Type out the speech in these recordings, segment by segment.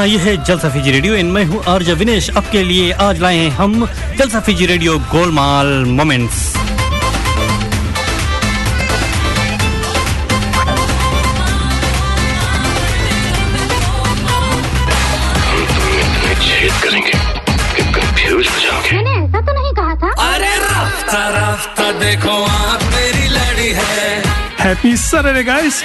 हाँ ये है जलसा फीजी रेडियो। इन मैं हूँ आरजा विनेश। आपके लिए आज लाए हैं हम जलसा फीजी रेडियो गोलमाल मोमेंट्स। तो नहीं कहा था। अरे रफ्ता रफ्ता देखो आप मेरी लड़ी है। Happy Saturday, guys!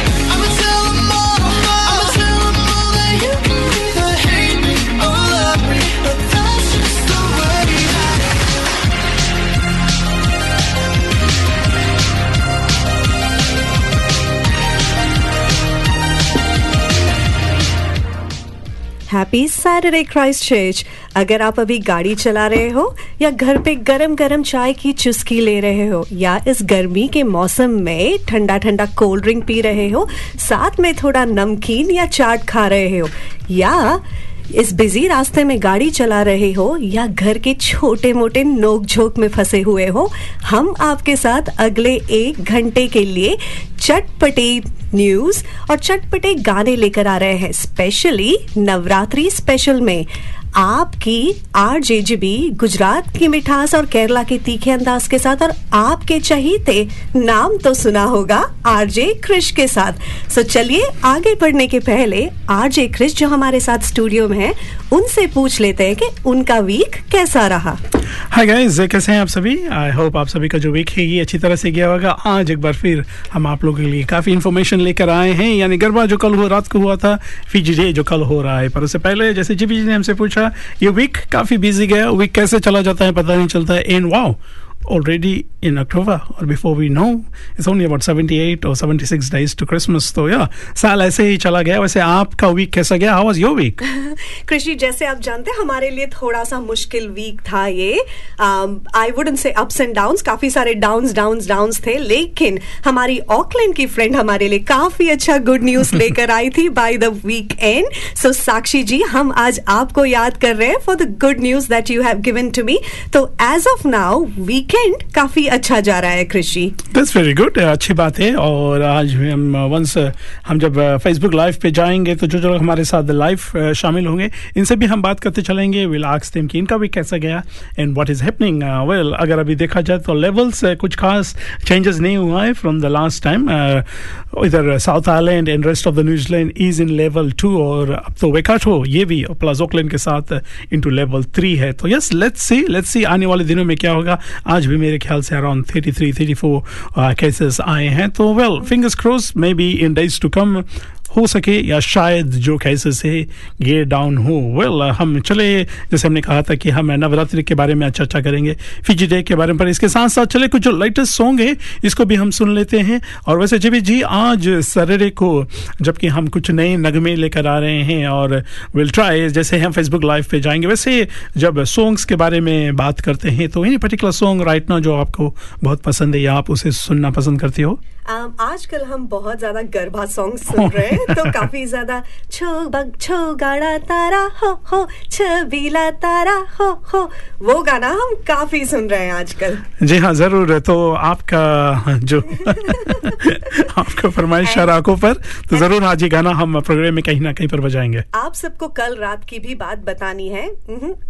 Happy Saturday Christ Church अगर आप अभी गाड़ी चला रहे हो या घर पे गरम गरम चाय की चुस्की ले रहे हो या इस गर्मी के मौसम में ठंडा ठंडा कोल्ड ड्रिंक पी रहे हो, साथ में थोड़ा नमकीन या चाट खा रहे हो, या इस बिज़ी रास्ते में गाड़ी चला रहे हो या घर के छोटे मोटे नोक झोंक में फंसे हुए हो, हम आपके साथ अगले एक घंटे के लिए चटपटे न्यूज़ और चटपटे गाने लेकर आ रहे हैं स्पेशली नवरात्रि स्पेशल में। आपकी आर गुजरात की मिठास और केरला के तीखे अंदाज के साथ और आपके चहीते नाम तो सुना होगा आरजे क्रिश के साथ। सो चलिए आगे बढ़ने के पहले आरजे क्रिश जो हमारे साथ स्टूडियो में है, उनसे पूछ लेते हैं कि उनका वीक कैसा रहा। हाय गाइस कैसे हैं आप सभी? आई होप आप सभी का जो वीक है, ये अच्छी तरह से गया होगा। आज एक बार फिर हम आप लोगों के लिए काफ़ी इन्फॉर्मेशन लेकर आए हैं। यानी गरबा जो कल हुआ रात को हुआ था फिजी जो कल हो रहा है। पर उससे पहले, जैसे जी ने हमसे पूछा ये वीक काफ़ी बिज़ी गया। वीक कैसे चला जाता है पता नहीं चलता। है and wow already in October, or before we know. It's only about 78 or 76 days to Christmas. तो या साल ऐसे ही चला गया, वैसे आपका वीक कैसा गया? हाउ वाज योर वीक कृषि जैसे आप जानते हैं, हमारे लिए थोड़ा सा मुश्किल वीक था ये। I wouldn't say ups and downs काफ़ी सारे डाउन्स डाउन्स डाउन्स थे, लेकिन हमारी ऑकलैंड की फ्रेंड हमारे लिए काफ़ी अच्छा गुड न्यूज़ लेकर आई थी by the weekend so Sakshi ji, हम आज आपको याद कर रहे हैं for the good news that you have given to me तो एज ऑफ़ नाउ वीकेंड काफ़ी अच्छा जा रहा है कृषि। दैट्स वेरी गुड अच्छी बात है, और आज हम वंस हम जब फेसबुक लाइव पे जाएँगे तो जो जो हमारे साथ लाइव शामिल होंगे, इनसे भी हम बात करते चलेंगे। विल आस्क देम कि इनका भी कैसा गया and what is happening well अगर अभी देखा जाए तो लेवल्स कुछ खास चेंजेस नहीं हुआ है फ्रॉम द लास्ट टाइम इधर south island and rest of the New Zealand is in level two और अब तो वेकाटो ये भी प्लस ओकलैंड के साथ इनटू लेवल थ्री है। तो yes let's see let's see आने वाले दिनों में क्या होगा। आज भी मेरे ख्याल से अराउंड 33 34 केसेस आए हैं। तो well fingers cross maybe in days to कम हो सके या शायद जो केसेस है ये डाउन हो। वेल हम चले जैसे हमने कहा था कि हम नवरात्रि के बारे में चर्चा करेंगे फिजी डे के बारे में पर इसके साथ साथ चले कुछ जो लेटेस्ट सॉन्ग है इसको भी हम सुन लेते हैं। और वैसे जी जी आज सैटरडे को जबकि हम कुछ नए नगमे लेकर आ रहे हैं और विल ट्राई जैसे हम फेसबुक लाइव पे जाएँगे वैसे जब सॉन्ग्स के बारे में बात करते हैं तो एनी पर्टिकुलर सॉन्ग राइट ना जो आपको बहुत पसंद है या आप उसे सुनना पसंद करती हो? Um, आजकल हम बहुत ज़्यादा गरबा सॉन्ग सुन रहे हैं। तो काफ़ी ज़्यादा छो बग छो गाड़ा तारा हो हो छबीला तारा हो हो। वो गाना हम काफ़ी सुन रहे हैं आजकल। जी हाँ ज़रूर तो आपका जो आपका फरमाइश आँखों पर तो ज़रूर आज ये गाना हम प्रोग्राम में कहीं ना कहीं पर बजाएँगे। आप सबको कल रात की भी बात बतानी है।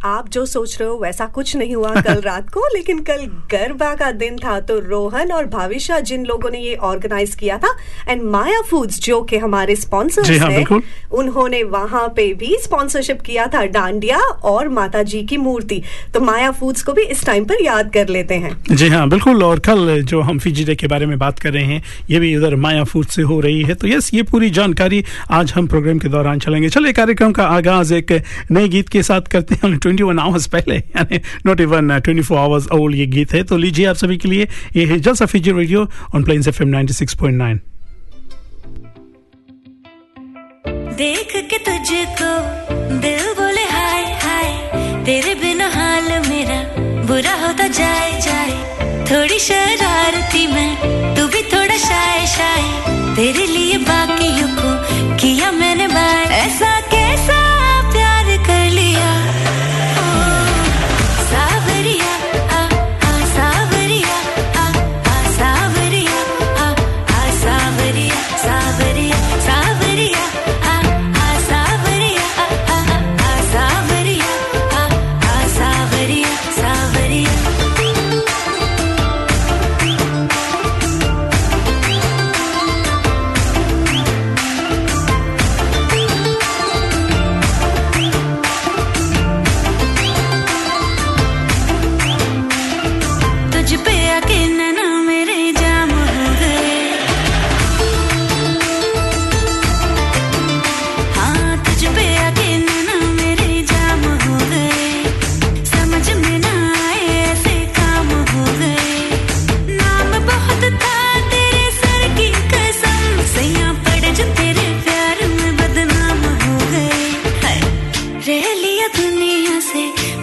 आप जो सोच रहे हो वैसा कुछ नहीं हुआ कल रात को लेकिन कल गरबा का दिन था तो रोहन और भाविशा जिन लोगों ने ये ऑर्गेनाइज किया था एंड माया फूड्स जो कि हमारे स्पॉन्सर्स जी हाँ, हैं। बिल्कुल। उन्होंने वहाँ पे भी स्पॉन्सरशिप किया था डांडिया और माता जी की मूर्ति। तो माया फूड्स को भी इस टाइम पर याद कर लेते हैं। जी हाँ बिल्कुल। और कल जो हम फिजी डे के बारे में बात कर रहे हैं ये भी उधर माया फ़ूड से हो रही है। तो यस ये पूरी जानकारी आज हम प्रोग्राम के दौरान चलेंगे। चलिए कार्यक्रम का आगाज़ एक नए गीत के साथ करते हैं। ट्वेंटी वन आवर्स पहले यानी not even twenty four hours old ये गीत है। तो लीजिए आप सभी के लिए ये है जलसा Fiji radio on plains F M ninety six point nine देख के तुझको दिल बोले, हाय हाय, तेरे बिना हाल मेरा बुरा होता जाए जाए। थोड़ी शरारती मैं, तू भी थोड़ा शाय शाय। तेरे लिए बाकी को किया मैंने बाय। ऐसा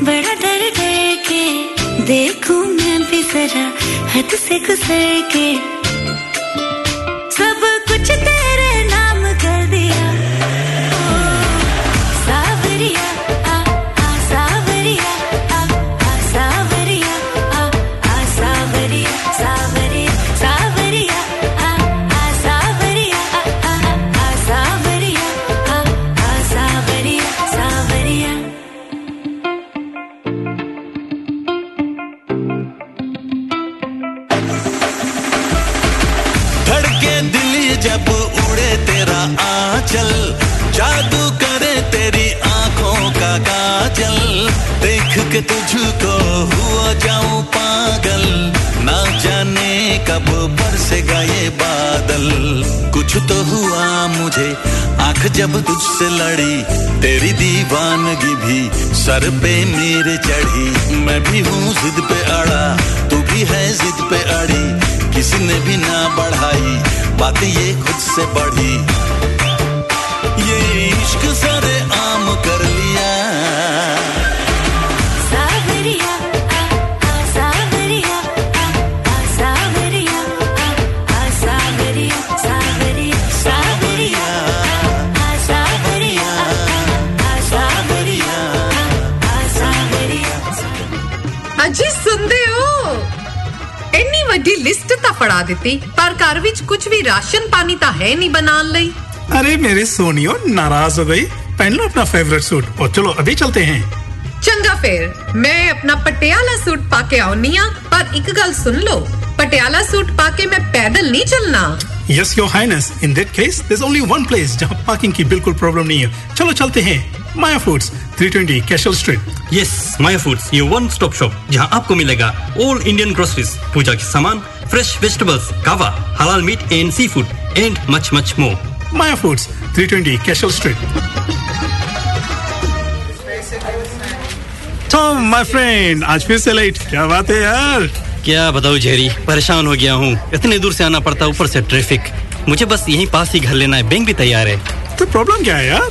बड़ा डर डर के देखूँ मैं भी जरा हद से गुजर के। जब तुझसे लड़ी, तेरी दीवानगी भी सर पे मेरे चढ़ी। मैं भी हूँ जिद पे अड़ा, तू भी है जिद पे अड़ी। किसी ने भी ना बढ़ाई, बात ये खुद से बढ़ी। ये इश्क सारे ਫੜਾ ਦਿੱਤੀ ਪਰ ਘਰ ਵਿੱਚ ਕੁਝ ਵੀ ਰਾਸ਼ਨ ਪਾਣੀ ਤਾਂ ਹੈ ਨਹੀਂ ਬਣਾਉਣ ਲਈ अरे मेरे सोनियो नाराज हो गई पहन लो अपना फेवरेट सूट और चलो अभी चलते हैं ਚੰਗਾ ਫੇਰ ਮੈਂ ਆਪਣਾ ਪਟਿਆਲਾ ਸੂਟ ਪਾ ਕੇ ਆਉਣੀ ਆ ਪਰ ਇੱਕ ਗੱਲ ਸੁਣ ਲਓ ਪਟਿਆਲਾ ਸੂਟ ਪਾ ਕੇ ਮੈਂ ਪੈਦਲ ਨਹੀਂ ਚੱਲਣਾ yes your highness in that case there's only one place जहां पार्किंग की बिल्कुल प्रॉब्लम नहीं है चलो चलते हैं Maya Foods 320 Cashel street yes Maya Foods ये वन स्टॉप शॉप जहां आपको मिलेगा ऑल इंडियन ग्रोसरीज पूजा के सामान vegetables kava halal meat and seafood and much much more Maya foods 320 Cashel street Tom my friend आज फिर से लेट क्या बात है यार? क्या बताऊँ जेरी परेशान हो गया हूँ। इतने दूर से आना पड़ता ऊपर से ट्रैफ़िक मुझे बस यहीं पास ही घर लेना है बैंक भी तैयार है। तो प्रॉब्लम क्या है यार?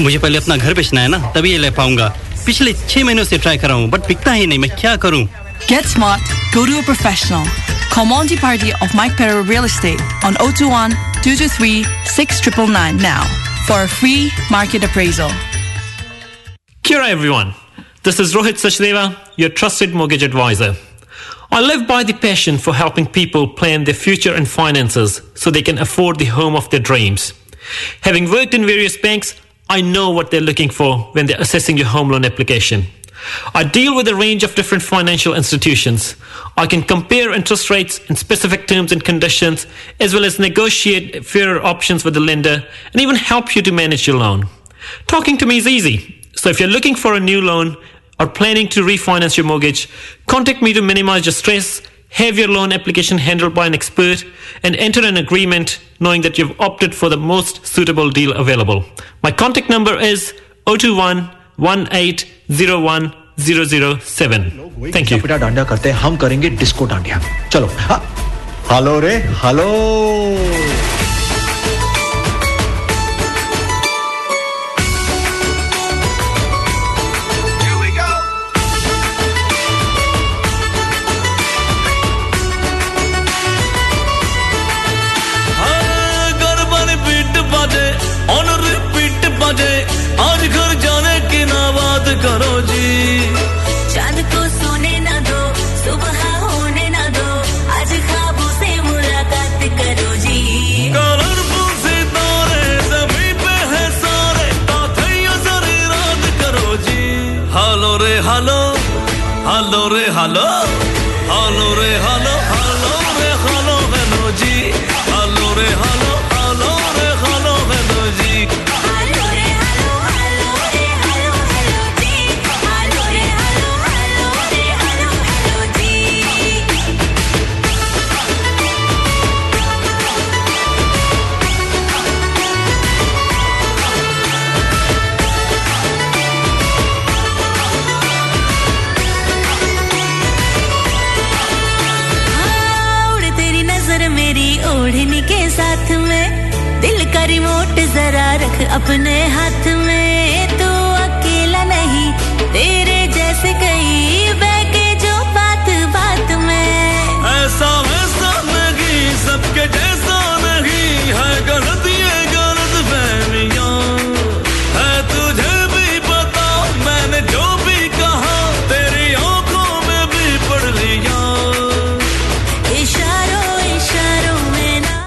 मुझे पहले अपना घर बेचना है ना तभी ये ले पाऊँगा। पिछले छह महीनों से ट्राई कर रहा हूँ बट बिकता ही नहीं मैं क्या करूँ? Get smart, go to a professional. Call Monty Party of Mike Perro Real Estate on 021 223 6999 now for a free market appraisal. Kia everyone. This is Rohit Sachdeva, your trusted mortgage advisor. I live by the passion for helping people plan their future and finances so they can afford the home of their dreams. Having worked in various banks, I know what they're looking for when they're assessing your home loan application. I deal with a range of different financial institutions. I can compare interest rates and specific terms and conditions, as well as negotiate fairer options with the lender and even help you to manage your loan. Talking to me is easy. So if you're looking for a new loan or planning to refinance your mortgage, contact me to minimize your stress, have your loan application handled by an expert, and enter an agreement knowing that you've opted for the most suitable deal available. My contact number is 021 1801 007. Thank you. पिटा डांडिया करते हैं, हम करेंगे disco dandiya चलो हाँ। Hello रे, hello अपने हाथ में तू अकेला नहीं तेरे जैसे कई बैके जो बात बात में। ऐसा वैसा नहीं सबके जैसा नहीं है गलत ये गलत फहमियाँ। है तुझे भी पता मैंने जो भी कहा तेरी आँखों में भी पढ़ लिया। इशारों इशारों में ना।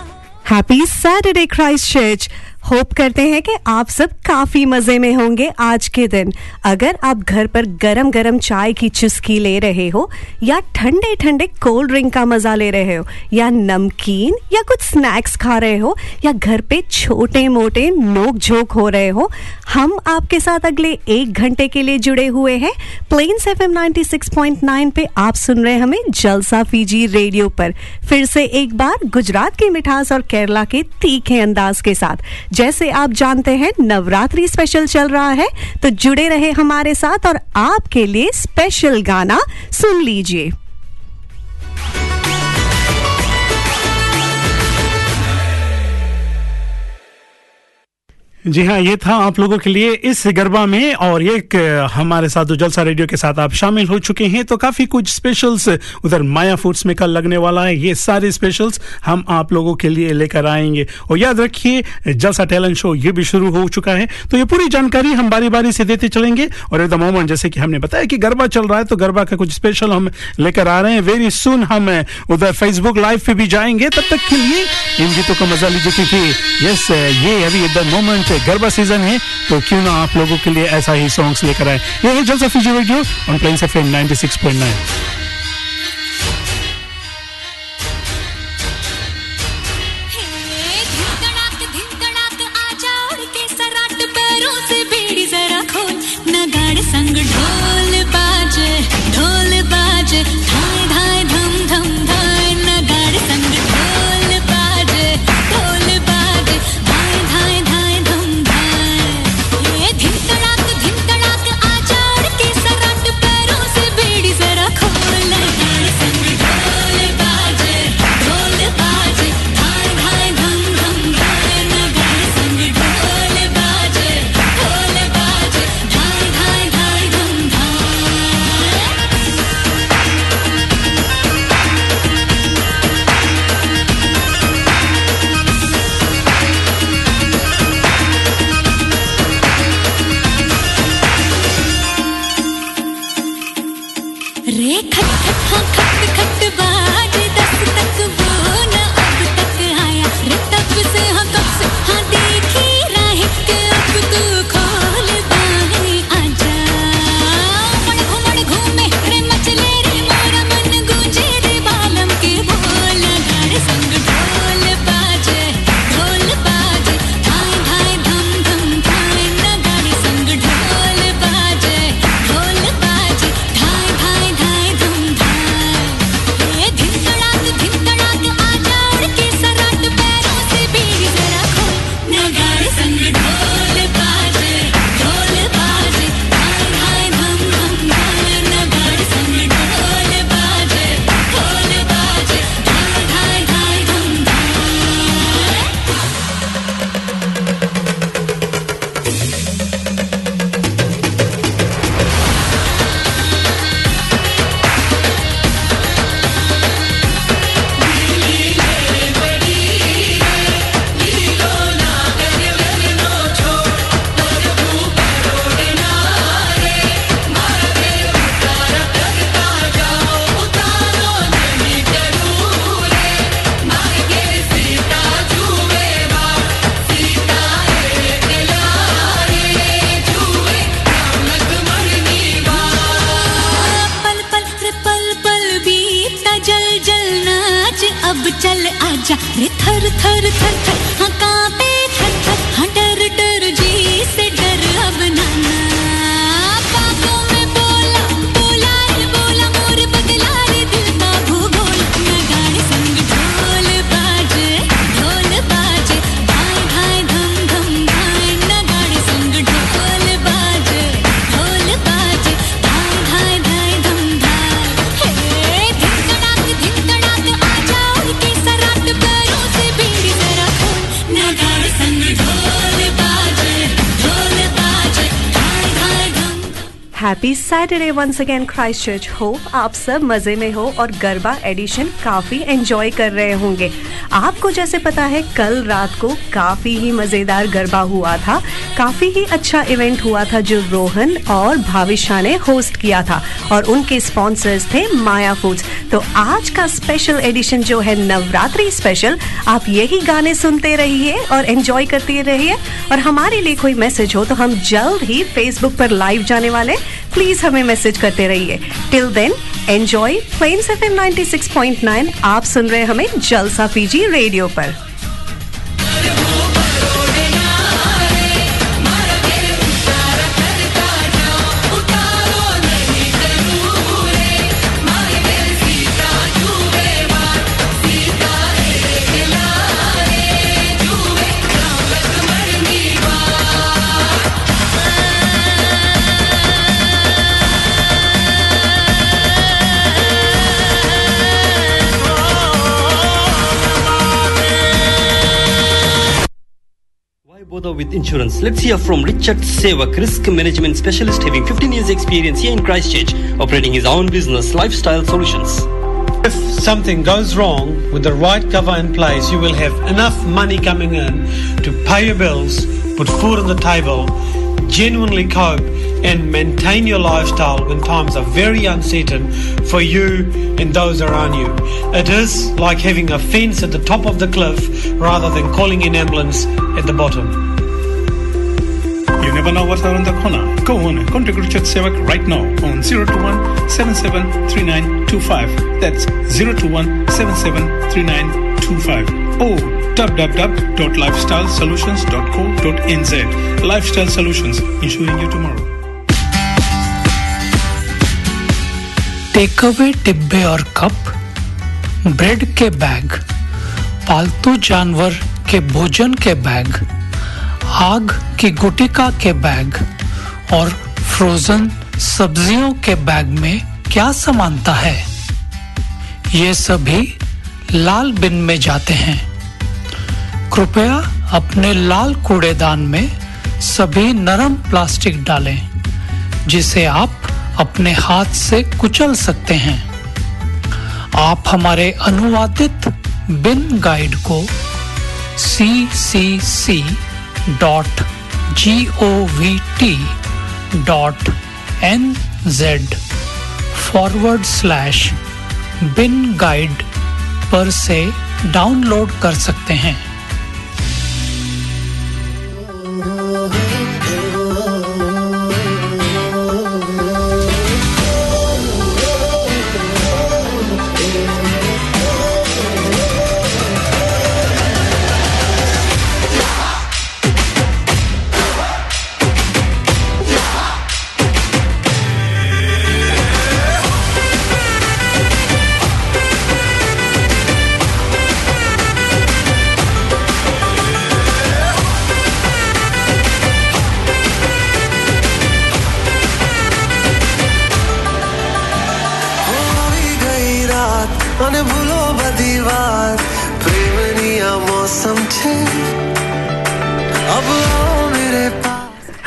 Happy Saturday Christ Church hope करते हैं कि आप सब काफ़ी मज़े में होंगे आज के दिन। अगर आप घर पर गरम गरम चाय की चुस्की ले रहे हो, या ठंडे ठंडे कोल्ड ड्रिंक का मज़ा ले रहे हो, या नमकीन, या कुछ स्नैक्स खा रहे हो, या घर पे छोटे मोटे नोक झोंक हो रहे हो, हम आपके साथ अगले एक घंटे के लिए जुड़े हुए हैं। प्लेन्स एफ़ एम पे आप सुन रहे हमें जलसा फीजी रेडियो पर। फिर से एक बार गुजरात की मिठास और केरला के तीखे अंदाज के साथ। जैसे आप जानते हैं, नवरात्रि स्पेशल चल रहा है तो जुड़े रहे हमारे साथ और आपके लिए स्पेशल गाना सुन लीजिए। जी हाँ ये था आप लोगों के लिए इस गरबा में और एक, हमारे साथ जलसा रेडियो के साथ आप शामिल हो चुके हैं तो काफ़ी कुछ स्पेशल्स उधर माया फूड्स में कल लगने वाला है ये सारे स्पेशल्स हम आप लोगों के लिए लेकर आएँगे। और याद रखिए जलसा टैलेंट शो ये भी शुरू हो चुका है तो ये पूरी जानकारी हम बारी बारी से देते चलेंगे। और एट द मोमेंट जैसे कि हमने बताया कि गरबा चल रहा है तो गरबा का कुछ स्पेशल हम लेकर आ रहे हैं। वेरी सुन हम उधर फेसबुक लाइव पे भी जाएँगे तब तक के लिए इन गीतों का मज़ा लीजिए क्योंकि यस ये अभी at the moment garba season है तो क्यों ना आप लोगों के लिए ऐसा ही सॉन्ग्स लेकर आए। ये है जलसा Fiji radio on six point 96.9 Saturday once again Christ Church हो आप सब मज़े में हो और गरबा एडिशन काफ़ी एंजॉय कर रहे होंगे। आपको जैसे पता है, कल रात को काफ़ी ही मज़ेदार गरबा हुआ था। काफ़ी ही अच्छा इवेंट हुआ था जो रोहन और भाविशा ने होस्ट किया था और उनके स्पॉन्सर्स थे माया फूड्स तो आज का स्पेशल एडिशन जो है नवरात्रि स्पेशल आप यही गाने सुनते रहिए और एंजॉय करते रहिए। और हमारे लिए कोई मैसेज हो तो हम जल्द ही फेसबुक पर लाइव जाने वाले प्लीज़ हमें मैसेज करते रहिए। Till then enjoy Plains F M 96.9 आप सुन रहे हमें जलसा फीजी रेडियो पर। With insurance? Let's hear from Richard Sevak, risk management specialist having 15 years experience here in Christchurch, operating his own business, Lifestyle Solutions. If something goes wrong with the right cover in place, you will have enough money coming in to pay your bills, put food on the table, genuinely cope, and maintain your lifestyle when times are very uncertain for you and those around you. It is like having a fence at the top of the cliff rather than calling an ambulance at the bottom. Never know what's around the corner. Go on and contact Richard Sevak right now on 021 773925. That's 021 773925. Or www.lifestylesolutions.co.nz. Lifestyle Solutions, ensuring you tomorrow. Take away डिब्बे और cup bread के bag पालतू जानवर के भोजन के bag आग की गुटिका के बैग और फ्रोजन सब्जियों के बैग में क्या समानता है? ये सभी लाल बिन में जाते हैं। कृपया अपने लाल कूड़ेदान में सभी नरम प्लास्टिक डालें, जिसे आप अपने हाथ से कुचल सकते हैं। आप हमारे अनुवादित बिन गाइड को C C C dot G O V T dot N Z forward slash bin guide पर से डाउनलोड कर सकते हैं।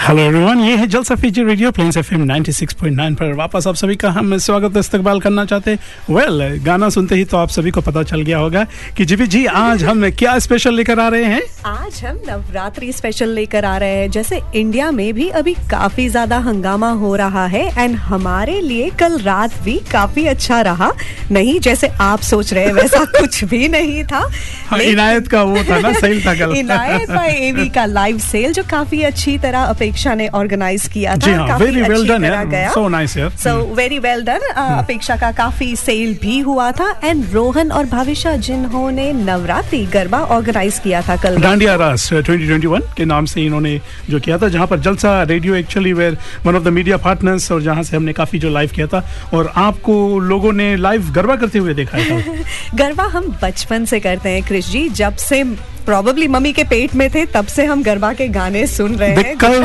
हेलो एवरीवन ये है Jalsa Fiji radio planes FM 96.9 पर। वापस आप सभी का हम स्वागत और इस्तकबाल करना चाहते हैं। वेल गाना सुनते ही तो आप सभी को पता चल गया होगा कि जीवी जी आज हम क्या स्पेशल लेकर आ रहे हैं? आज हम नवरात्रि स्पेशल लेकर आ रहे हैं। जैसे इंडिया में भी अभी काफ़ी ज़्यादा हंगामा हो रहा है एंड हमारे लिए कल रात भी काफ़ी अच्छा रहा। नहीं जैसे आप सोच रहे वैसा कुछ भी नहीं था। हाँ, इनायत का वो था ना सेल था कल इनायत बाय एवी का लाइव सेल जो काफ़ी अच्छी तरह अपेक्षित अपेक्षा ने ऑर्गेनाइज किया था हाँ, काफ़ी very well done, यार. गया। Nice, यार. सो. वेरी वेल डन अपेक्षा का काफ़ी सेल भी हुआ था। एंड रोहन और भविष्य जिन्होंने नवरात्रि गरबा ऑर्गेनाइज किया था कल। डांडिया रास 2021 के नाम से इन्होंने जो किया था जहाँ पर Jalsa radio actually were one of the media partners और जहाँ से हमने काफ़ी जो लाइव किया था और आपको लोगों ने लाइव गरबा करते हुए देखा था। गरबा हम बचपन से करते हैं कृष जी। जब से प्रॉबली मम्मी के पेट में थे तब से हम गरबा के गाने सुन रहे हैं। कल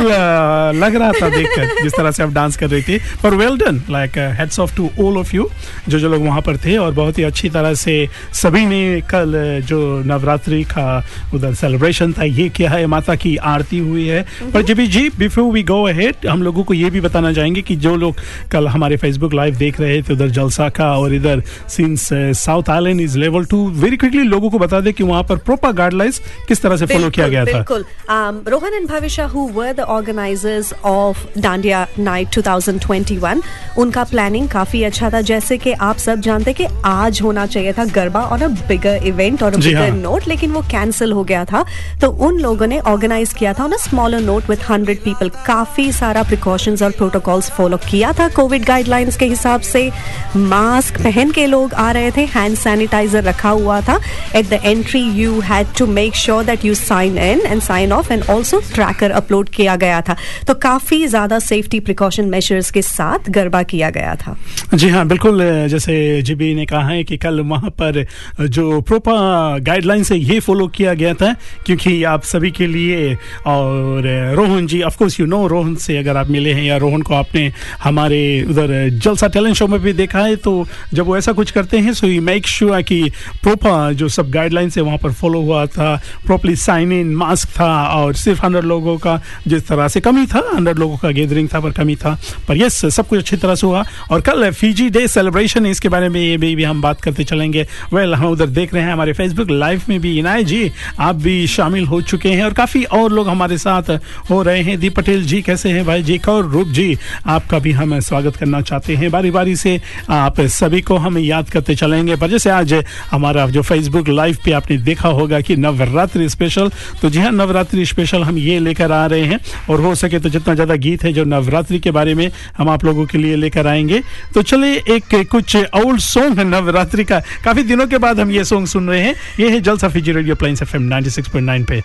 लग रहा था देखकर जिस तरह से आप डांस कर रही थी। पर well done like heads off to all of you जो जो लोग वहाँ पर थे और बहुत ही अच्छी तरह से सभी ने कल जो नवरात्रि का उधर सेलिब्रेशन था ये किया है माता की आरती हुई है। पर जी जी बिफोर वी गो अहेड हम लोगों को ये भी बताना चाहेंगे कि जो लोग कल हमारे फेसबुक लाइव देख रहे थे उधर जलसा का और इधर since South Island is level two very quickly लोगों को बता दें कि वहाँ पर प्रोपर गाइडलाइंस किस तरह से फॉलो किया गया बिल्कुल. था बिल्कुल Rohan and Bhavisha who were the organizers of Dandiya Night 2021 उनका प्लानिंग काफ़ी अच्छा था। जैसे कि आप सब जानते कि आज होना चाहिए था garba on a bigger event और जी बिगर हाँ। नोट लेकिन वो कैंसिल हो गया था। तो उन लोगों ने ऑर्गेनाइज किया था on a smaller note with 100 people काफ़ी सारा प्रिकॉशंस और प्रोटोकॉल्स फॉलो किया था कोविड गाइडलाइंस के हिसाब से। मास्क पहन के लोग आ रहे थे हैंड सैनिटाइजर रखा हुआ था। At the entry you had to make sure that you sign in and sign off and also tracker upload किया गया था। तो काफ़ी ज़्यादा सेफ्टी प्रिकॉशन मेजर्स के साथ गरबा किया गया था। जी हाँ बिल्कुल, जैसे जीबी ने कहा है कि कल वहाँ पर, जो प्रॉपर गाइडलाइन से ये फॉलो किया गया था, क्योंकि आप सभी के लिए, और Rohan ji of course you know Rohan से अगर आप मिले हैं या रोहन को आपने हमारे उधर जलसा टैलेंट शो में भी देखा है तो जब वो ऐसा कुछ करते हैं सो मेक श्योर कि प्रॉपर जो सब गाइडलाइन है, वहाँ पर फॉलो हुआ था। प्रॉपरली साइन इन मास्क था और सिर्फ़ हंड्रेड लोगों का जिस तरह से कमी था हंड्रेड लोगों का गैदरिंग था पर कमी था। पर यस सब कुछ अच्छी तरह से हुआ। और कल फीजी डे सेलिब्रेशन इसके बारे में ये भी, भी हम बात करते चलेंगे। वेल हम उधर देख रहे हैं हमारे फेसबुक लाइव में भी इनाय जी आप भी शामिल हो चुके हैं और काफ़ी और लोग हमारे साथ हो रहे हैं। दीप पटेल जी कैसे हैं भाई जी? और रूप जी आपका भी हम स्वागत करना चाहते हैं। बारी बारी से आप सभी को हम याद करते चलेंगे। पर जैसे आज हमारा जो फेसबुक लाइव पे आपने देखा होगा कि नवरात्रि स्पेशल तो जी हाँ नवरात्रि स्पेशल हम ये लेकर आ रहे हैं और हो सके तो जितना ज़्यादा गीत है जो नवरात्रि के बारे में हम आप लोगों के लिए लेकर आएँगे। तो चले एक कुछ ओल्ड सॉन्ग है नवरात्रि का। काफ़ी दिनों के बाद हम ये सॉन्ग सुन रहे हैं। ये है Jalsa Fiji radio Plains F M ninety पे।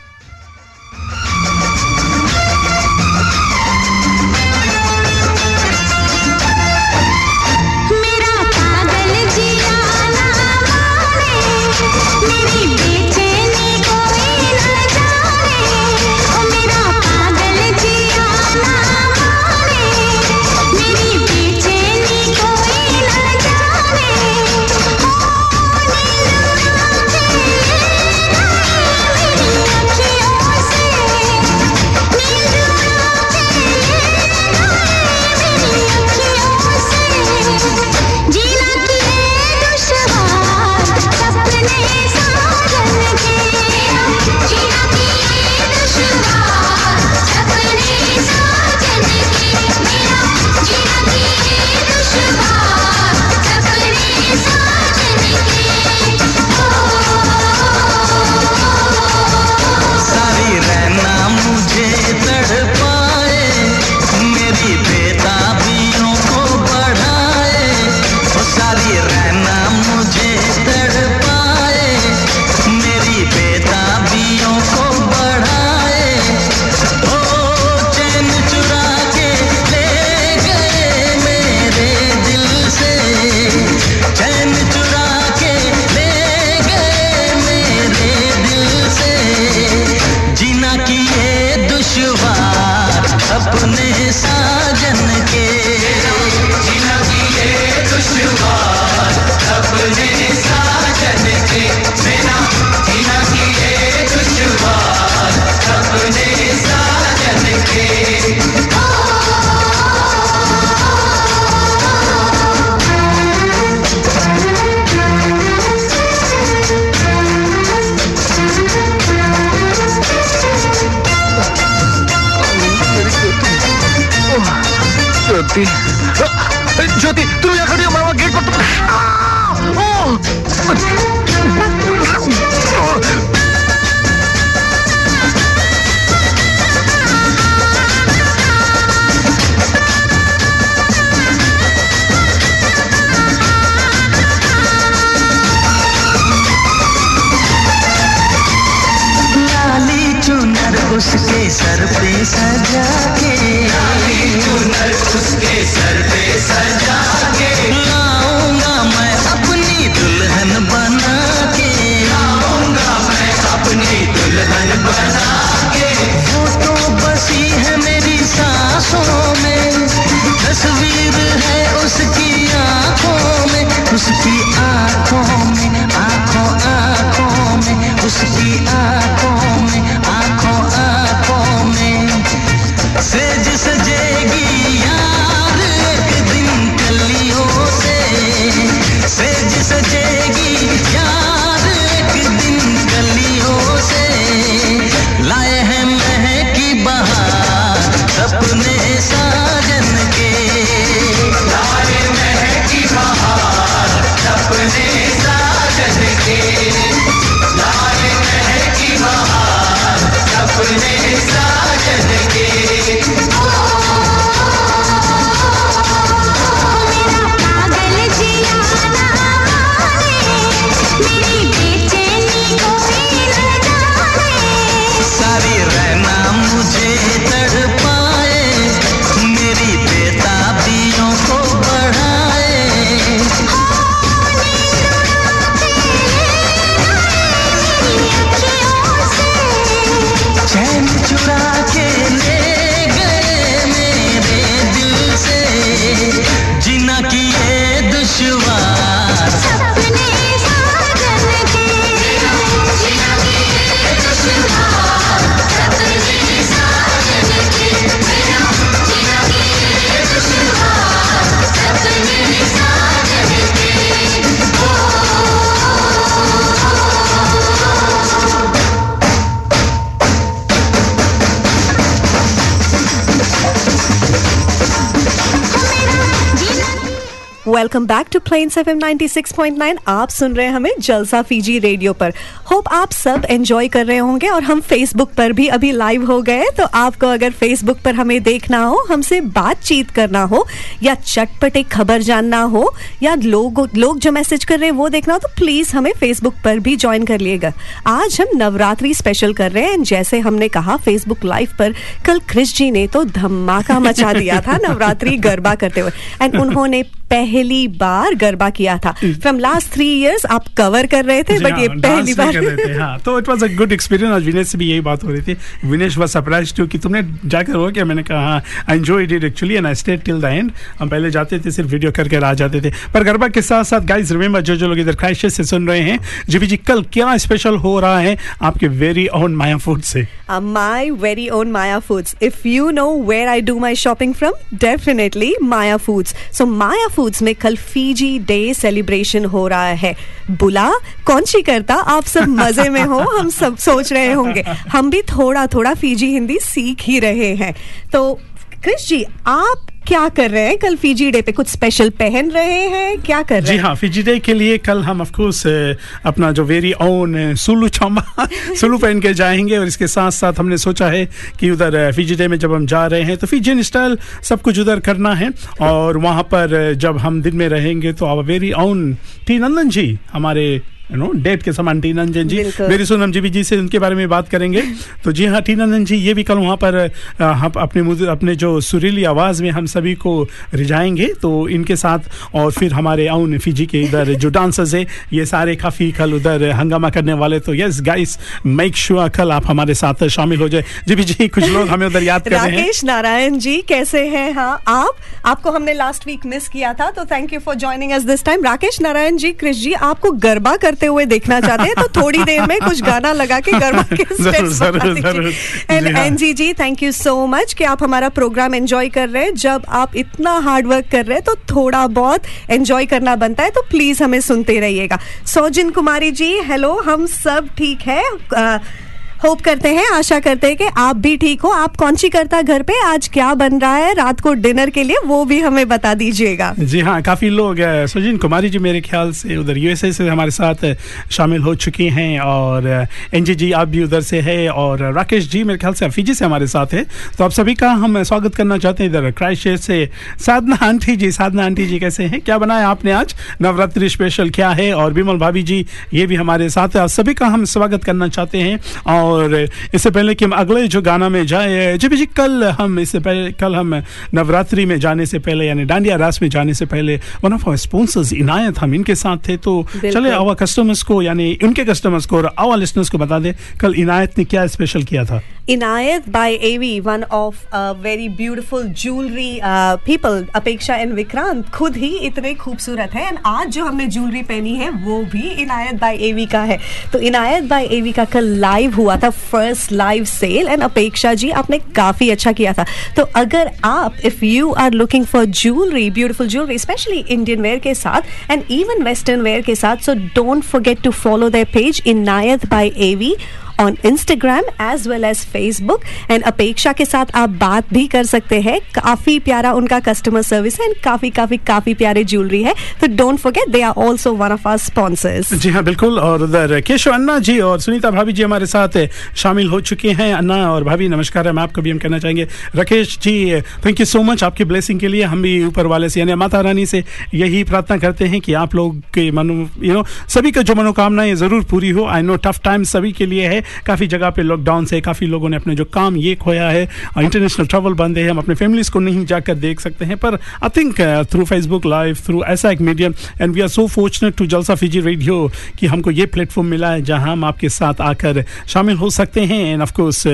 दुश्वार अपने साजन ज्योति तुम यहाँ खड़ी हो मामा गेट पर तुम... उसके सर पे सजा के। पे सजा के लाऊँगा मैं अपनी दुल्हन बना के। लाऊँगा मैं अपनी दुल्हन बना के तो बसी है मेरी सांसों में। तस्वीर है उसकी आँखों में। उसकी आँखों में, आँखों आँखों में। उसकी आँखों में, आँखों आँखों में। सेज सजेगी welcome back to Plains F M 96.9 आप सुन रहे हैं हमें जलसा फीजी रेडियो पर। होप आप सब एंजॉय कर रहे होंगे और हम फेसबुक पर भी अभी लाइव हो गए तो आपको अगर फेसबुक पर हमें देखना हो हमसे बातचीत करना हो या चटपटे खबर जानना हो या लोग लोग जो मैसेज कर रहे हैं वो देखना हो तो प्लीज़ हमें फेसबुक पर भी ज्वाइन कर लिएगा। आज हम नवरात्रि स्पेशल कर रहे हैं जैसे हमने कहा फेसबुक लाइव पर कल क्रिश जी ने तो धमाका मचा दिया था नवरात्रि गरबा करते हुए एंड उन्होंने पहली बार गरबा किया था। फ्रॉम लास्ट थ्री इयर्स आप कवर कर रहे थे बट हाँ, ये पहली बार रहे थे हाँ तो it was a good experience आज विनेश से भी यही बात हो रही थी। विनेश वाज सरप्राइज़ टू कि तुमने जाकर हो क्या? मैंने कहा हाँ I enjoyed it actually and I stayed till the end हम पहले जाते थे सिर्फ़ वीडियो करके आ जाते थे। पर गरबा के साथ साथ गाइस रिमेंबर जो जो लोग इधर क्राइस्ट से सुन रहे हैं जी जी कल क्या स्पेशल हो रहा है आपके वेरी ओन माया फ़ूड से? My very own Maya Foods. If you know where I do my shopping from, definitely Maya Foods. So Maya Foods में कल फीजी डे सेलिब्रेशन हो रहा है। बुला कौन सी करता? आप सब मज़े में हो हम सब सोच रहे होंगे। हम भी थोड़ा थोड़ा फीजी हिंदी सीख ही रहे हैं। तो क्रिश जी आप क्या कर रहे हैं? कल फीजी डे पे कुछ स्पेशल पहन रहे हैं? क्या कर रहे हैं जी हाँ? फिजी डे के लिए कल हम ऑफ़ कोर्स अपना जो वेरी ओन सुलू चामा सुलू पहन के जाएँगे और इसके साथ साथ हमने सोचा है कि उधर फिजी डे में जब हम जा रहे हैं तो फिजियन स्टाइल सब कुछ उधर करना है। और वहाँ पर जब हम दिन में रहेंगे तो our very own T Nandan ji हमारे यू नो डेट के समान टी नंदन जी। मेरी सुन हम जी जी से उनके बारे में बात करेंगे। तो जी हाँ टी नंदन जी ये भी कल वहाँ पर हम अपने अपने जो सुरीली आवाज़ में हम सभी को रिझाएँगे तो इनके साथ और फिर हमारे आउन फिजी के इधर जो डांसर्स है ये सारे काफ़ी कल उधर हंगामा करने वाले तो यस गाइस मेक श्योर कल आप हमारे साथ शामिल हो जाए। जी भी जी कुछ लोग हमें उधर याद कर रहे हैं। राकेश नारायण जी कैसे हैं? हाँ आप? आपको हमने लास्ट वीक मिस किया था तो thank you for joining us this time Rakesh Narayan ji Krish ji आपको गरबा करते हुए देखना चाहते हैं तो थोड़ी देर में कुछ गाना लगा के गरबा के एंड एन। जी हाँ। जी थैंक यू सो मच कि आप हमारा प्रोग्राम एंजॉय कर रहे हैं जब आप इतना हार्ड वर्क कर रहे हैं तो थोड़ा बहुत एंजॉय करना बनता है तो प्लीज़ हमें सुनते रहिएगा सौजिन कुमारी जी हेलो हम सब ठीक है होप करते हैं, आशा करते हैं कि आप भी ठीक हो। आप कौन सी करता घर पे आज क्या बन रहा है? रात को डिनर के लिए वो भी हमें बता दीजिएगा। जी हाँ काफ़ी लोग सुजीन कुमारी जी मेरे ख्याल से उधर यूएसए से हमारे साथ शामिल हो चुके हैं और एनजी जी आप भी उधर से है और राकेश जी मेरे ख्याल से अफीजी से हमारे साथ है। तो आप सभी का हम स्वागत करना चाहते हैं इधर क्राइस्ट से। साधना आंटी जी, साधना आंटी जी कैसे हैं? क्या बनाया आपने आज? नवरात्रि स्पेशल क्या है? और विमल भाभी जी, ये भी हमारे साथ है। सभी का हम स्वागत करना चाहते हैं और और इससे पहले कि हम अगले जो गाना में जाए जी जी कल हम इससे पहले कल हम नवरात्रि में जाने से पहले यानी डांडिया रास में जाने से पहले one of our sponsors Inayat हम इनके साथ थे तो चले आवा कस्टमर्स को यानी उनके कस्टमर्स को और आवा लिसनर्स को बता दें कल इनायत ने क्या स्पेशल किया था? Inayat by AV one of very beautiful jewellery people Apeksha and Vikrant खुद ही इतने खूबसूरत है एंड आज जो हमने ज्वेलरी पहनी है वो भी इनायत बाय एवी का है। तो इनायत बाय एवी का कल लाइव हुआ था फ़र्स्ट लाइव सेल एंड अपेक्षा जी आपने काफ़ी अच्छा किया था। तो अगर आप if you are looking for jewellery beautiful jewellery specially Indian wear के साथ एंड इवन वेस्टर्न वेयर के साथ so don't forget to follow the page Inayat by AV on Instagram as well as Facebook and Apeksha के साथ आप बात भी कर सकते हैं। काफ़ी प्यारा उनका कस्टमर सर्विस है। एंड काफ़ी काफ़ी काफ़ी प्यारे ज्वेलरी है। तो don't forget they are also one of our sponsors जी हाँ बिल्कुल। और उधर केशव अन्ना जी और सुनीता भाभी जी हमारे साथ शामिल हो चुके हैं। अन्ना और भाभी, नमस्कार है। मैं आपको भी हम कहना चाहेंगे। Rakesh ji thank you so much आपकी ब्लेसिंग के लिए। हम भी ऊपर वाले से, यानी माता रानी से यही प्रार्थना करते हैं कि आप लोग के मनो यू नो सभी का जो मनोकामनाएँ ज़रूर पूरी हो। आई नो टफ टाइम सभी के लिए है। काफ़ी जगह पे लॉकडाउन से काफ़ी लोगों ने अपने जो काम ये खोया है इंटरनेशनल ट्रैवल बंद है हम अपने फैमिलीज़ को नहीं जाकर देख सकते हैं। पर I think through Facebook live through ऐसा एक medium and we are so fortunate to Jalsa Fiji radio कि हमको ये प्लेटफॉर्म मिला है जहाँ हम आपके साथ आकर शामिल हो सकते हैं। एंड ऑफ़ कोर्स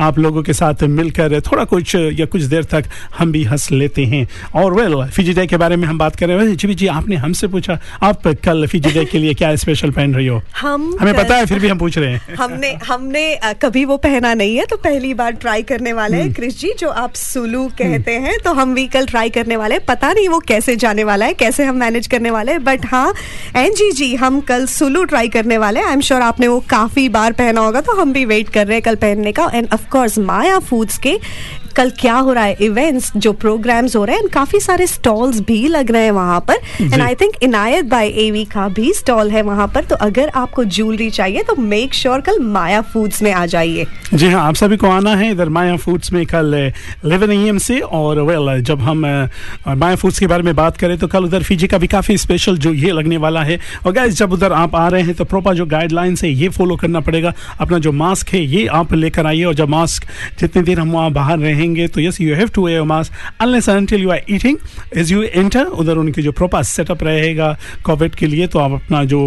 आप लोगों के साथ मिलकर थोड़ा कुछ या कुछ देर तक हम भी हंस लेते हैं। और वेल फिजी डे के बारे में हम बात कर रहे हैं। जी जी आपने हमसे पूछा आप कल फिजी डे के लिए क्या स्पेशल पहन रही हो? हम हमें पता है फिर भी हम पूछ रहे हैं। हमने हमने कभी वो पहना नहीं है तो पहली बार ट्राई करने वाले हैं। क्रिश जी जो आप सुलू कहते हैं तो हम भी कल ट्राई करने वाले हैं। पता नहीं वो कैसे जाने वाला है कैसे हम मैनेज करने वाले हैं बट हाँ एन जी जी हम कल सुलू ट्राई करने वाले हैं। आई एम श्योर आपने वो काफ़ी बार पहना होगा तो हम भी वेट कर रहे हैं कल पहनने का। एंड ऑफकोर्स माया फूड्स के कल क्या हो रहा है? इवेंट्स जो प्रोग्राम्स हो रहे हैं काफ़ी सारे स्टॉल्स भी लग रहे हैं वहाँ पर। And I think Inayat by AV का भी स्टॉल है वहाँ पर। तो अगर आपको ज्वेलरी चाहिए तो मेक श्योर sure कल माया फूड्स में आ जाइए। जी हाँ आप सभी को आना है। इधर माया फूड्स में कल इलेवन एम से और वेल जब हम माया फूड्स के बारे में बात करें तो कल उधर फीजी का भी काफ़ी स्पेशल जो ये लगने वाला है। और गाइस जब उधर आप आ रहे हैं तो प्रॉपर जो गाइडलाइंस है ये फॉलो करना पड़ेगा। अपना जो मास्क है ये आप लेकर आइए। और जब मास्क जितनी देर हम वहाँ बाहर रहेंगे तो yes you have to wear mask unless until you are eating as you enter उधर उनकी जो प्रॉपर सेटअप रहेगा कोविड के लिए तो आप अपना जो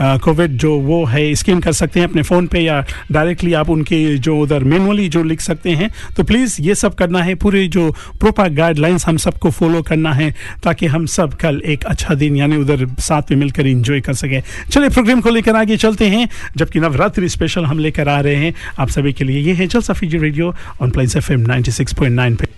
कोविड जो वो है स्कैन कर सकते हैं अपने फ़ोन पे या डायरेक्टली आप उनके जो उधर मैनुअली जो लिख सकते हैं। तो प्लीज़ ये सब करना है, पूरे जो प्रॉपर गाइडलाइंस हम सबको फॉलो करना है, ताकि हम सब कल एक अच्छा दिन, यानी उधर साथ में मिलकर इंजॉय कर सकें। चलिए प्रोग्राम को लेकर आगे चलते हैं, जबकि नवरात्रि स्पेशल हम लेकर आ रहे हैं। आप सभी के लिए ये है Jalsa Fiji radio on Plains F M ninety 96.9.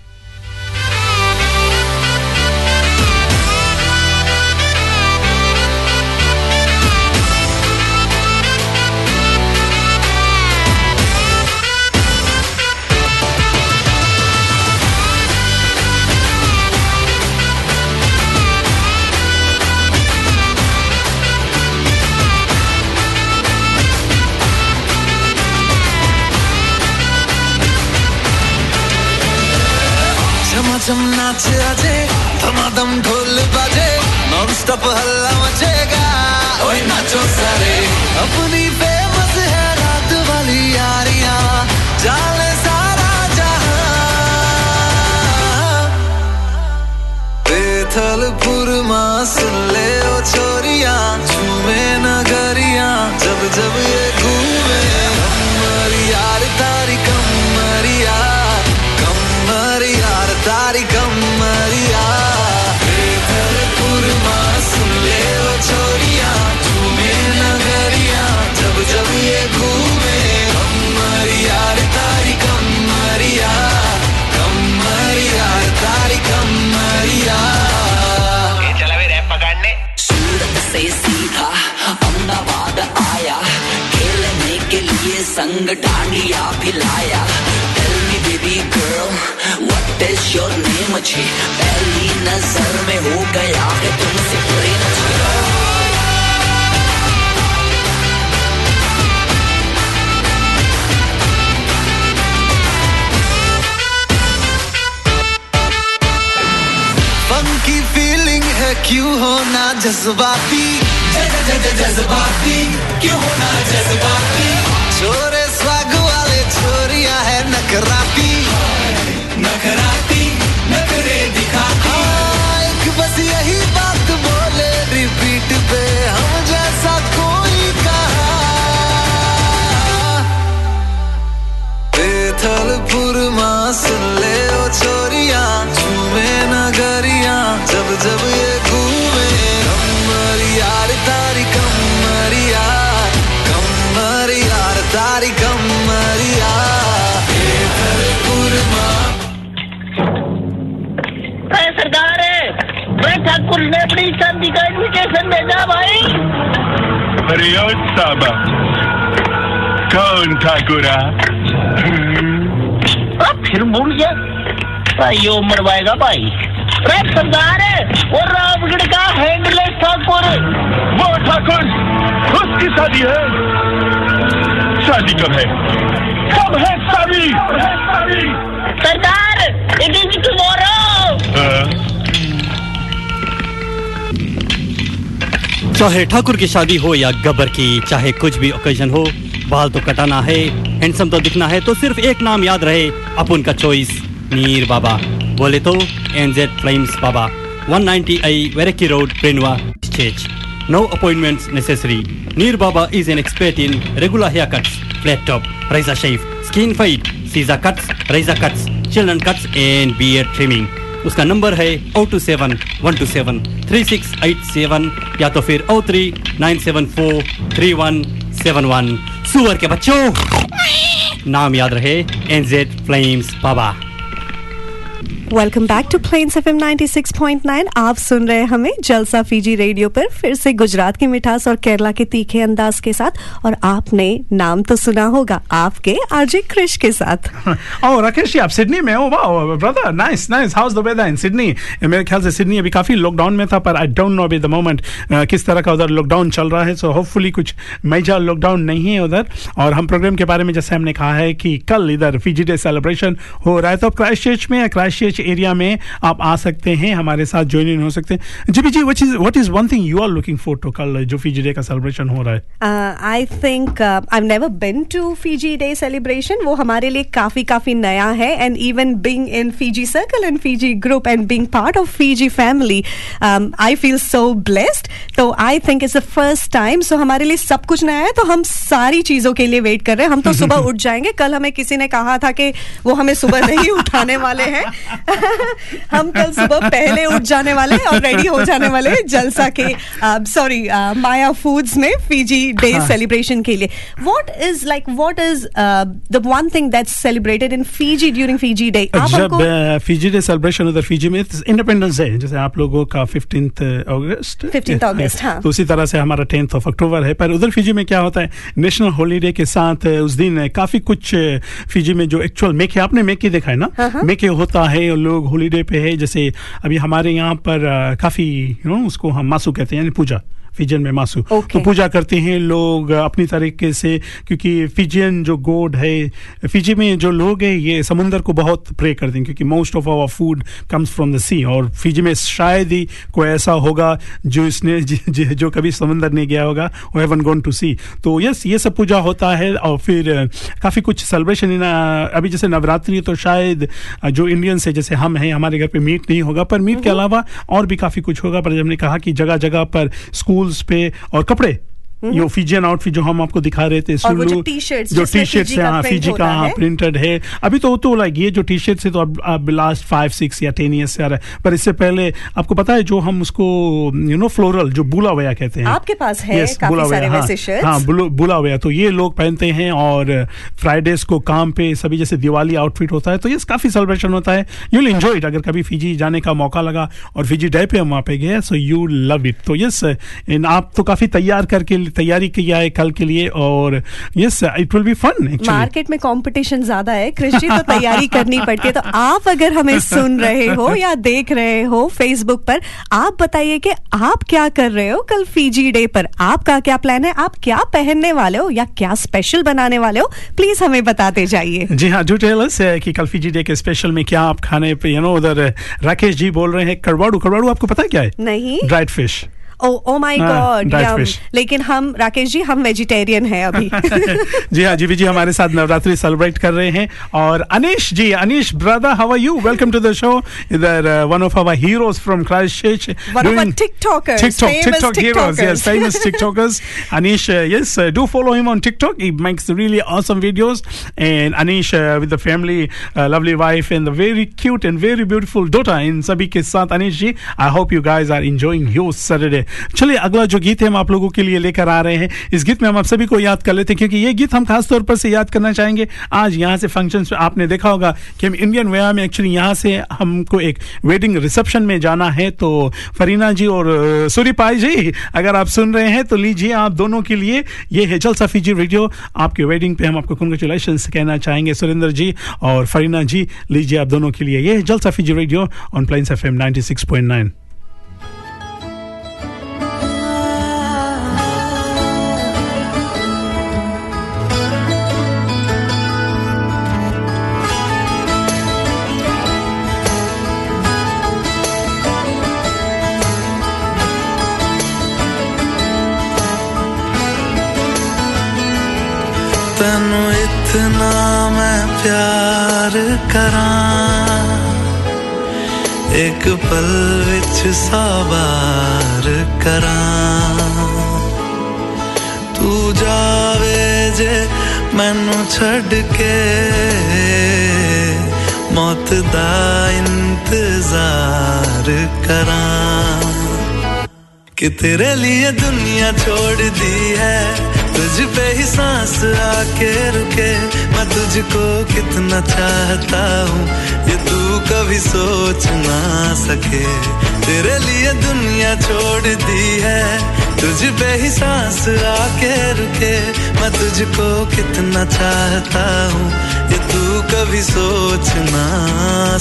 संग dandiya भिलाया Tell me baby girl what is your name? अच्छी पहली नज़र में हो गया है तुमसे प्रेम। फंकी फीलिंग है क्यों होना जज्बाती? जज्बाती क्यों होना जज्बाती? छोरे स्वाग वाले छोरिया है नकराती नकराती नखरे दिखाती एक बस यही बात ओ साबा कौन ठाकुरा फिर मुड़ गया। भाई यो मरवाएगा भाई। रे सरदार वो रामगढ़ का हैंडलेस ठाकुर। वो ठाकुर उसकी शादी है। शादी कब है? कब है शादी? सरदार इट इज़ टुमारो चाहे ठाकुर की शादी हो या गबर की, चाहे कुछ भी ओकेजन हो, बाल तो कटाना है हैंडसम तो दिखना है तो सिर्फ़ एक नाम याद रहे, अपुन का चॉइस नीर बाबा। बोले तो N Z Flames Baba. 190 Wairakei road प्रिनवा stage no appointments necessary Neer Baba is an expert in regular hair cuts flat top razor shave skin fade scissor cuts razor cuts children cuts and B trimming 190 उसका number है O two seven, one two seven, three six eight seven या तो फिर O three nine seven four three one seven one. सुअर के बच्चों, नाम याद रहे N Z Flames Baba welcome back to Plains FM 96.9 आप सुन रहे हैं हमें जलसा फीजी रेडियो पर, फिर से गुजरात की मिठास और केरला के तीखे अंदाज के साथ, और आपने नाम तो सुना होगा, आपके आरजे क्रिश के साथ। ओ राकेश जी, आप सिडनी में हो? वाह brother nice nice how's the weather in Sydney मेरे ख्याल से सिडनी अभी काफ़ी लॉकडाउन में था, पर आई डोंट नो अभी द मोमेंट किस तरह का उधर लॉकडाउन चल रहा है. सो होपफुली कुछ मेजर लॉकडाउन नहीं है उधर. और हम प्रोग्राम के बारे में जैसे हमने कहा है कि कल इधर फीजी डे सेलिब्रेशन हो रहा है तो क्राइस्ट चर्च में या क्राइस्ट चर्च एरिया में आप आ सकते हैं हमारे साथ ज्वाइन इन हो सकते हैं। जी जी what is what is one thing you are looking for to कल जो फीजी डे का सेलिब्रेशन हो रहा है? I think I never been to Fiji Day celebration वो हमारे लिए काफ़ी काफ़ी नया है। And even being in Fiji circle and Fiji group and being part of Fiji family I feel so blessed तो I think it's the first time so हमारे लिए सब कुछ नया है तो हम सारी चीज़ों के लिए वेट कर रहे हैं। हम तो सुबह उठ जाएँगे। कल हमें किसी ने कहा था कि वो हमें सुबह नहीं उठाने वाले हैं। हम कल सुबह पहले उठ जाने वाले हैं और रेडी हो जाने वाले हैं जलसा के सॉरी माया फूड्स में फीजी डे सेलिब्रेशन के लिए। What is like what is the one thing that's celebrated in Fiji during Fiji Day जब फीजी डे सेलिब्रेशन उधर फीजी में इंडिपेंडेंस डे जैसे आप लोगों का फिफ्टींथ अगस्त फिफ्टींथ अगस्त हाँ। तो उसी तरह से हमारा टेंथ ऑफ़ अक्टूबर है। पर उधर फीजी में क्या होता है? नेशनल हॉलीडे के साथ उस दिन काफ़ी कुछ फीजी में जो एक्चुअल मेके आपने मेके देखा है ना? मेके होता है लोग होलीडे पे है, जैसे अभी हमारे यहाँ पर काफ़ी यू नो उसको हम मासू कहते हैं, यानी पूजा। फिजियन में मासू okay. तो पूजा करते हैं लोग अपनी तरीके से क्योंकि फिजियन जो गोड है फिजी में जो लोग हैं ये समुंदर को बहुत प्रे करते हैं क्योंकि most of our food comes from the sea और फिजी में शायद ही कोई ऐसा होगा जो इसने ज, ज, जो कभी समुंदर नहीं गया होगा वो हैवन गोन टू सी तो यस ये सब पूजा होता है और फिर काफ़ी कुछ सेलिब्रेशन इन अभी जैसे नवरात्रि तो शायद जो इंडियंस है जैसे हम हैं हमारे घर पे मीट नहीं होगा पर मीट के अलावा और भी काफ़ी कुछ होगा। पर हमने कहा कि जगह जगह पर स्कूल स्कूल्स पे और कपड़े। यो फिजियन आउटफिट जो हम आपको दिखा रहे थे जो टी शर्ट से हाँ फिजी का हाँ प्रिंटेड है। अभी तो तो लाइक ये जो टी शर्ट से तो अब अब लास्ट फाइव सिक्स या टेन ईयर्स से आ रहा है। पर इससे पहले आपको पता है जो हम उसको यू नो फ्लोरल जो बुला वया कहते हैं। आपके पास है yes, काफ़ी सारे हाँ, हाँ बुला वया तो ये लोग पहनते हैं और फ्राइडेज को काम पे सभी जैसे दिवाली आउटफिट होता है तो ये काफ़ी सेलिब्रेशन होता है। यू विल एंजॉय इट अगर कभी फिजी जाने का मौका लगा और फिजी डे पे हम वहाँ पे गए सो यू लव इट तो यस आप तो काफ़ी तैयार करके तैयारी किया है कल के लिए और yes it will be fun market में कंपटीशन ज़्यादा है कृषि तो तैयारी करनी पड़ती है। तो आप अगर हमें सुन रहे हो या देख रहे हो फेसबुक पर आप बताइए कि आप क्या कर रहे हो कल फीजी डे पर। आपका क्या प्लान है? आप क्या पहनने वाले हो या क्या स्पेशल बनाने वाले हो? प्लीज़ हमें बताते जाइए। जी हाँ डू टेल अस कि कल फीजी डे के स्पेशल में क्या आप खाने पे यू नो उधर राकेश जी बोल रहे हैं करवाड़ू करवाड़ू आपको पता है क्या है? नहीं। Dried fish oh my God लेकिन हम राकेश जी हम वेजिटेरियन हैं अभी जी हाँ जीवी जी हमारे साथ नवरात्रि सेलिब्रेट कर रहे हैं और Anish ji Anish brother how are you welcome to the show इधर one of our heroes from Christchurch our tiktokers TikTok famous TikTok heroes yes famous TikTokers Anish uh, yes uh, do follow him on TikTok he makes really awesome videos and Anish uh, with the family uh, lovely wife and the very cute and very beautiful daughter in sabhi ke saath Anish ji I hope you guys are enjoying your Saturday चलिए अगला जो गीत है हम आप लोगों के लिए लेकर आ रहे हैं। इस गीत में हम आप सभी को याद कर लेते हैं क्योंकि ये गीत हम खास तौर पर से याद करना चाहेंगे। आज यहाँ से फ़ंक्शन आपने देखा होगा कि हम इंडियन वेया में एक्चुअली यहाँ से हमको एक वेडिंग रिसेप्शन में जाना है। तो फरीना जी और अ, सूरीपाई जी अगर आप सुन रहे हैं तो लीजिए आप दोनों के लिए ये है जल सफी जी रेडियो आपके वेडिंग पे हम आपको कंग्रेचुलेशन कहना चाहेंगे सुरेंद्र जी और फरीना जी। लीजिए आप दोनों के लिए ये है Jalsa Fiji radio on Plains F M ninety six point nine ਇੱਕ ਪਲ ਵਿੱਚ ਸਾਬਾਰ ਕਰਾਂ ਤੂੰ ਜਾਵੇ ਜੇ ਮੈਨੂੰ ਛੱਡ ਕੇ ਮੌਤ ਦਾ ਇੰਤਜ਼ਾਰ ਕਰਾਂ ਕਿ ਤੇਰੇ ਲਈ ਦੁਨੀਆ ਛੋੜ ਦੀ ਹੈ तुझ पे ही सांस आके रुके। मैं तुझको कितना चाहता हूँ, ये तू कभी सोच ना सके। तेरे लिए दुनिया छोड़ दी है तुझ पे ही सांस आके रुके। मैं तुझको कितना चाहता हूँ, ये तू कभी सोच ना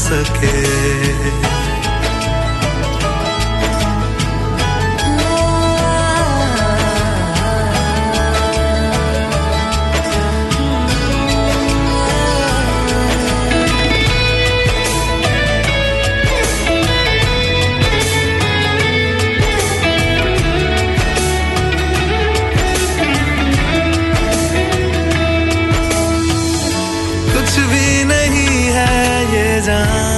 सके। ये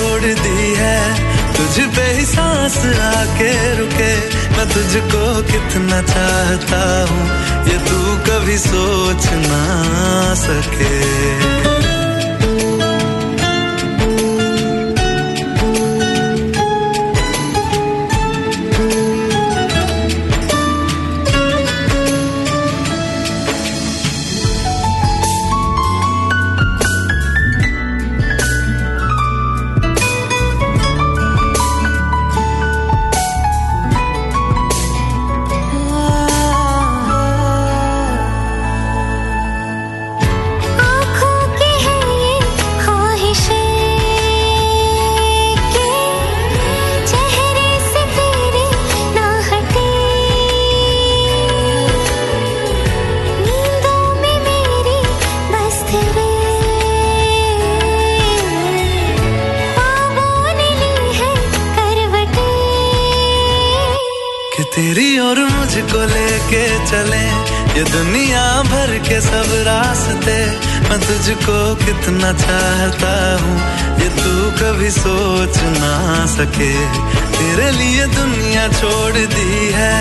छोड़ दी है। तुझ पे ही सांस आके रुके। मैं तुझको कितना चाहता हूँ। ये तू कभी सोच ना सके। तेरी और मुझको लेके चले। ये दुनिया भर के सब रास्ते, मैं तुझको कितना चाहता हूँ। ये तू कभी सोच ना सके। तेरे लिए दुनिया छोड़ दी है।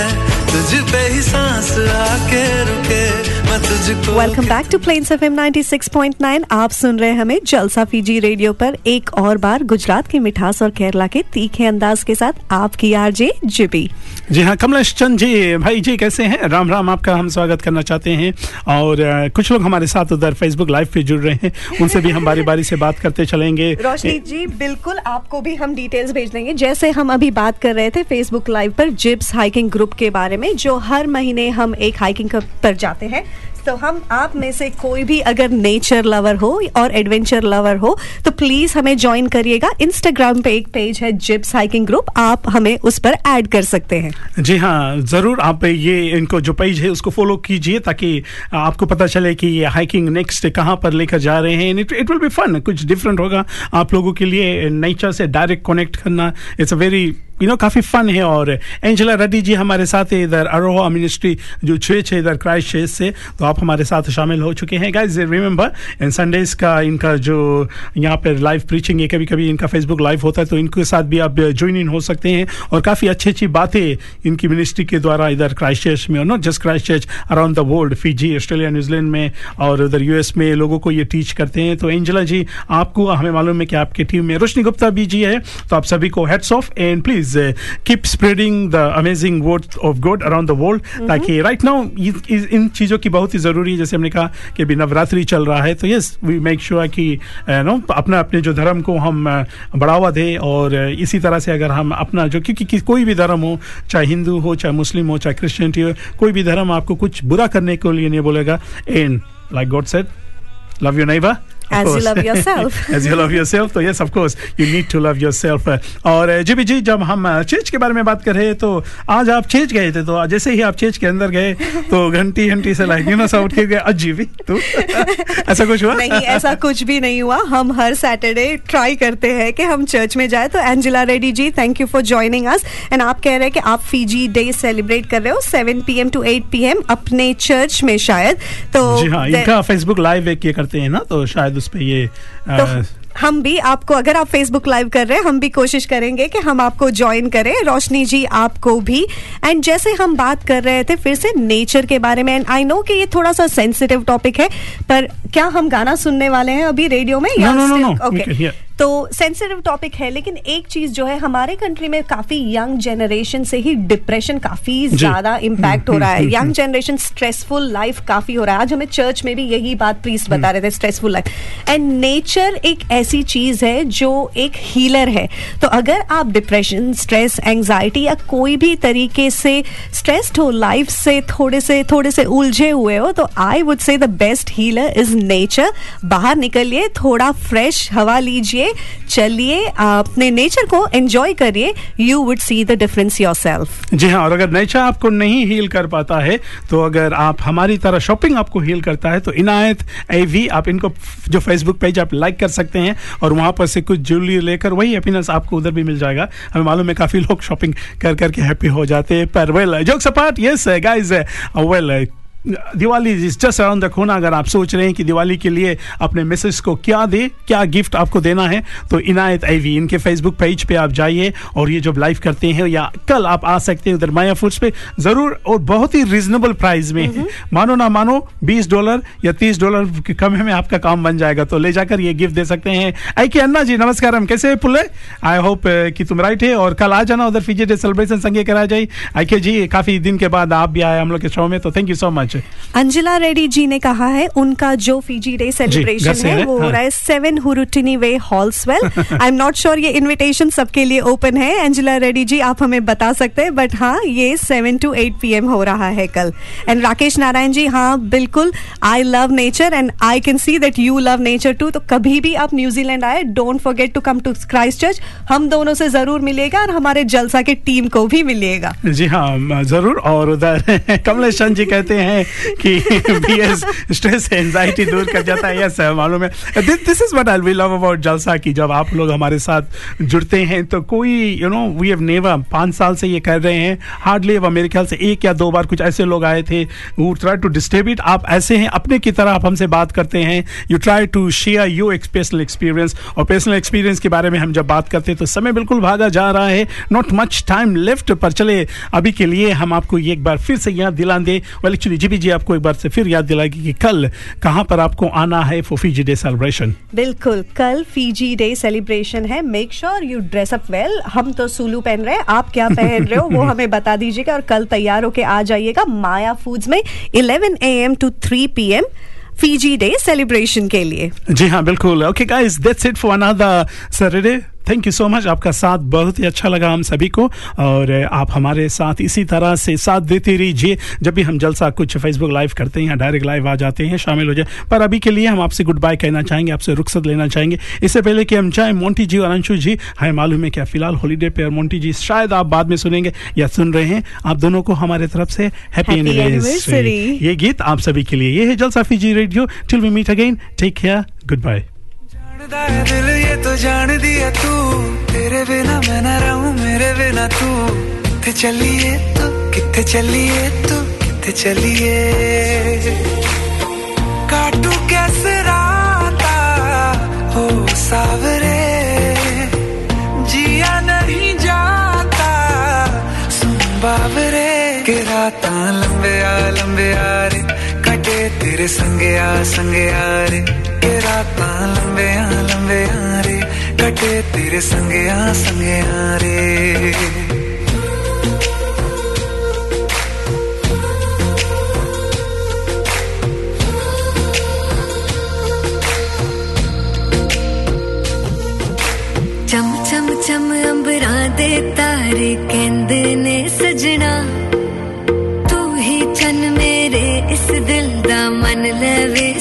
Welcome back to Plains F M 96.9 आप सुन रहे हैं हमें जलसा फीजी रेडियो पर एक और बार गुजरात की मिठास और केरला के तीखे अंदाज के साथ आपकी आरजे जिबी। जी हाँ कमलेश चंद जी भाई जी कैसे हैं? राम राम आपका हम स्वागत करना चाहते हैं। और कुछ लोग हमारे साथ उधर फेसबुक लाइव पे जुड़ रहे हैं उनसे भी हम बारी बारी से बात करते चलेंगे। रोशनी जी बिल्कुल आपको भी हम डिटेल्स भेज देंगे। जैसे हम अभी बात कर रहे थे फेसबुक लाइव पर जिप्स हाइकिंग ग्रुप के बारे में जो हर महीने हम एक हाइकिंग पर जाते हैं। तो हम आप में से कोई भी अगर नेचर लवर हो और एडवेंचर लवर हो तो प्लीज़ हमें ज्वाइन करिएगा। इंस्टाग्राम पे एक पेज है जिप्स हाइकिंग ग्रुप आप हमें उस पर ऐड कर सकते हैं। जी हाँ ज़रूर आप ये इनको जो पेज है उसको फॉलो कीजिए ताकि आपको पता चले कि ये हाइकिंग नेक्स्ट कहाँ पर लेकर जा रहे हैं। इट विल बी फन कुछ डिफरेंट होगा आप लोगों के लिए नेचर से डायरेक्ट कनेक्ट करना। It's a very you know काफ़ी फन है और एंजेला रेड्डी जी हमारे साथ है इधर अरोहा मिनिस्ट्री जो चर्च है इधर क्राइस्ट से तो आप हमारे साथ शामिल हो चुके हैं। गाइज़ रिमेंबर इन संडेज का इनका जो यहाँ पर लाइव प्रीचिंग है कभी कभी इनका फेसबुक लाइव होता है तो इनके साथ भी आप ज्वाइन इन हो सकते हैं। और काफ़ी अच्छी अच्छी बातें इनकी मिनिस्ट्री के द्वारा इधर क्राइस्ट चर्च में और not just Christchurch around the world Fiji Australia New Zealand में और उधर यूएस में लोगों को ये टीच करते हैं। तो एंजला जी आपको हमें मालूम है कि आपकी टीम में रोशनी गुप्ता भी जी है तो आप सभी को heads off and please keep spreading the amazing word of God around the world ताकि राइट नाउ इन चीज़ों की बहुत ही ज़रूरी है। जैसे हमने कहा कि अभी नवरात्रि चल रहा है तो यस वी मेक श्योर कि नो अपना अपने जो धर्म को हम uh, बढ़ावा दें और uh, इसी तरह से अगर हम अपना जो क्योंकि कोई भी धर्म हो चाहे हिंदू हो चाहे मुस्लिम हो चाहे क्रिश्चियनिटी हो कोई भी धर्म आपको कुछ बुरा करने के लिए नहीं बोलेगा। And like God said love you neighbor As you love yourself. As you love yourself. तो yes, of course, you need to love yourself. और जी भी जी जब हम चर्च के बारे में बात कर रहे तो आज आप चर्च गए थे तो जैसे ही आप चर्च के अंदर गए तो घंटी घंटी से लाइक यू नो सब उठ के गए अजी भी तू ऐसा कुछ हुआ नहीं ऐसा कुछ भी नहीं हुआ हम हर सैटरडे ट्राई करते हैं कि हम चर्च में जाए तो Angela Reddy ji thank you for joining us and आप कह रहे हैं कि आप फीजी डे सेलिब्रेट कर रहे हो seven P M to eight P M अपने चर्च में शायद तो जी हाँ इनका फेसबुक लाइव एक ये करते हैं ना तो शायद उस पर ये तो हम भी आपको अगर आप फेसबुक लाइव कर रहे हैं हम भी कोशिश करेंगे कि हम आपको ज्वाइन करें। रोशनी जी आपको भी। एंड जैसे हम बात कर रहे थे फिर से नेचर के बारे में। एंड आई नो कि ये थोड़ा सा सेंसिटिव टॉपिक है पर क्या हम गाना सुनने वाले हैं अभी रेडियो में? या no, no, no, okay okay. तो सेंसिटिव टॉपिक है लेकिन एक चीज़ जो है हमारे कंट्री में काफ़ी यंग जनरेशन से ही डिप्रेशन काफ़ी ज़्यादा इम्पैक्ट हो रहा है। यंग जनरेशन स्ट्रेसफुल लाइफ काफ़ी हो रहा है। आज हमें चर्च में भी यही बात प्रीस बता रहे थे स्ट्रेसफुल लाइफ एंड नेचर एक ऐसी चीज़ है जो एक हीलर है। तो अगर आप डिप्रेशन स्ट्रेस एंग्जाइटी या कोई भी तरीके से स्ट्रेस्ड हो लाइफ से थोड़े से थोड़े से उलझे हुए हो तो I would say the best healer is nature बाहर निकलिए थोड़ा फ्रेश हवा लीजिए चलिए, अपने नेचर को एंजॉय करिए you would see the difference yourself जी हाँ और अगर नेचर आपको नहीं हील कर पाता है तो अगर आप हमारी तरह शॉपिंग आपको हील करता है तो इनायत ए वी आप इनको जो फेसबुक पेज आप लाइक कर सकते हैं, और वहाँ पर से कुछ ज्वेलरी लेकर वही हैप्पीनेस आपको उधर भी मिल जाएगा। हमें मालूम है काफ़ी लोग शॉपिंग कर, करके हैप्पी हो जाते हैं, पर well jokes apart yes guys well Diwali is just around the corner अगर आप सोच रहे हैं कि दिवाली के लिए अपने मिसेस को क्या दे क्या गिफ्ट आपको देना है तो इनायत आईवी इनके फेसबुक पेज पे आप जाइए और ये जब लाइव करते हैं या कल आप आ सकते हैं उधर माया फूड्स पे ज़रूर और बहुत ही रिजनेबल प्राइस में। है मानो ना मानो 20 डॉलर या 30 डॉलर के कम में आपका काम बन जाएगा तो ले जाकर ये गिफ्ट दे सकते हैं। आई के अन्ना जी नमस्कार हम कैसे पुले आई होप कि तुम राइट है और कल आ जाना उधर फीजे डे सेलिब्रेशन संगे करा जाए आई के जी काफ़ी दिन के बाद आप भी आए हम लोग के शो में तो thank you so much Angela Reddy ji ने कहा है उनका जो फीजी डे सेलिब्रेशन है वो हो रहा है seven Hurutini way Halswell I am not sure ये इनविटेशन सबके लिए ओपन है अंजिला रेड्डी जी आप हमें बता सकते हैं बट हाँ ये सेवन टू एट पीएम हो रहा है कल एंड राकेश नारायण जी हाँ बिल्कुल I love nature and I can see that you love nature too तो कभी भी आप न्यूजीलैंड आए don't forget to come to Christchurch हम दोनों से ज़रूर मिलेगा और हमारे जलसा की टीम को भी मिलेगा जी हाँ ज़रूर और उधर कमलेश जी कहते हैं कि बीएस स्ट्रेस एंजाइटी दूर कर जाता है यस मालूम है this is what I we love about Jalsa की जब आप लोग हमारे साथ जुड़ते हैं तो कोई you know we have never पाँच साल से ये कर रहे हैं। हार्डली अब मेरे ख्याल से एक या दो बार कुछ ऐसे लोग आए थे वो ट्राई टू डिस्ट्रीब्यूट आप ऐसे हैं, अपने की तरह आप हमसे बात करते हैं। You try to share your personal experience और पर्सनल एक्सपीरियंस के बारे में हम जब बात करते हैं तो समय बिल्कुल भागा जा रहा है। नॉट मच टाइम लेफ़्ट पर चले। अभी के लिए हम आपको ये एक बार फिर से याद दिला दें। वेल एक्चुअली जी जी आपको एक बार से फिर याद दिलाएगी कि कल कहाँ पर आपको आना है फॉर फीजी डे सेलिब्रेशन बिल्कुल कल फीजी डे सेलिब्रेशन है। Make sure you dress up well हम तो सुलू पहन रहे हैं। आप क्या पहन रहे हो वो हमें बता दीजिएगा और कल तैयार होके आ जाइएगा माया फूड्स में 11 AM to 3 PM Fiji day celebration के लिए। जी हाँ बिल्कुल। Okay guys that's it for another Saturday thank you so much आपका साथ बहुत ही अच्छा लगा हम सभी को। और आप हमारे साथ इसी तरह से साथ देते रहिए। जब भी हम जलसा कुछ फेसबुक लाइव करते हैं या डायरेक्ट लाइव आ जाते हैं शामिल हो जाए। पर अभी के लिए हम आपसे गुड बाय कहना चाहेंगे आपसे रुखसत लेना चाहेंगे। इससे पहले कि हम जाएँ मोंटी जी और अंशु जी हमें मालूम है क्या फ़िलहाल हॉलीडे पे और मोंटी जी शायद आप बाद में सुनेंगे या सुन रहे हैं। आप दोनों को हमारे तरफ़ से हैप्पी एनिवर्सरी ये गीत आप सभी के लिए। ये है Jalsa Fiji Radio. Till we meet again take care goodbye जानदा है दिल, ये तो जान दिया तू। तेरे बिना मैं ना रहूँ, मेरे बिना तू। किथे चलिए तू, किथे चलिए तू, किथे चलिए? काटू कैसे राता हो सावरे। जिया नहीं जाता, सुन बाबरे के राता लंबे आ लंबे आ रे, कटे तेरे संगे लंबे आ लंबे आ रे कटे तेरे संगे आ संगे आ रे ਚਮ ਚਮ ਚਮ ਅੰਬਰਾਂ ਦੇ ਤਾਰੇ ਕਹਿੰਦੇ ਨੇ ਸਜਣਾ ਤੂੰ ਹੀ ਚੰਨ ਮੇਰੇ ਇਸ ਦਿਲ ਦਾ ਮਨ ਲਵੇ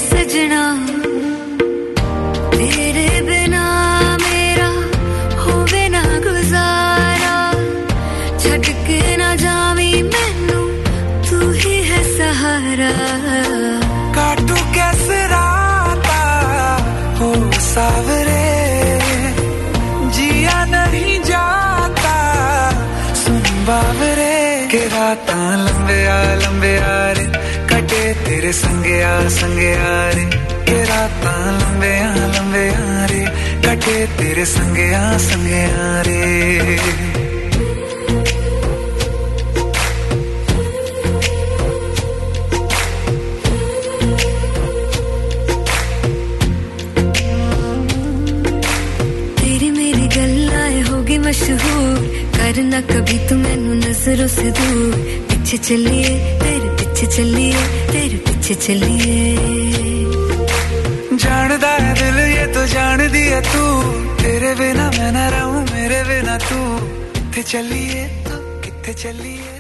आ लंबे आ रे कटे तेरे संगे आ संगे आ रे के राता लंबे आ लंबे आ रे, कटे तेरे संगे आ संगे आ रे। मशहूर करना कभी तू मैनू नज़रों से दूर। पीछे चलिए पीछे चलिए, तेरे पीछे चलिए। जानदा है दिल, ये तो जान दिया तू। तेरे बिना मैं ना रहूँ, मेरे बिना तू। किथे चलिए, तू किथे चलिए।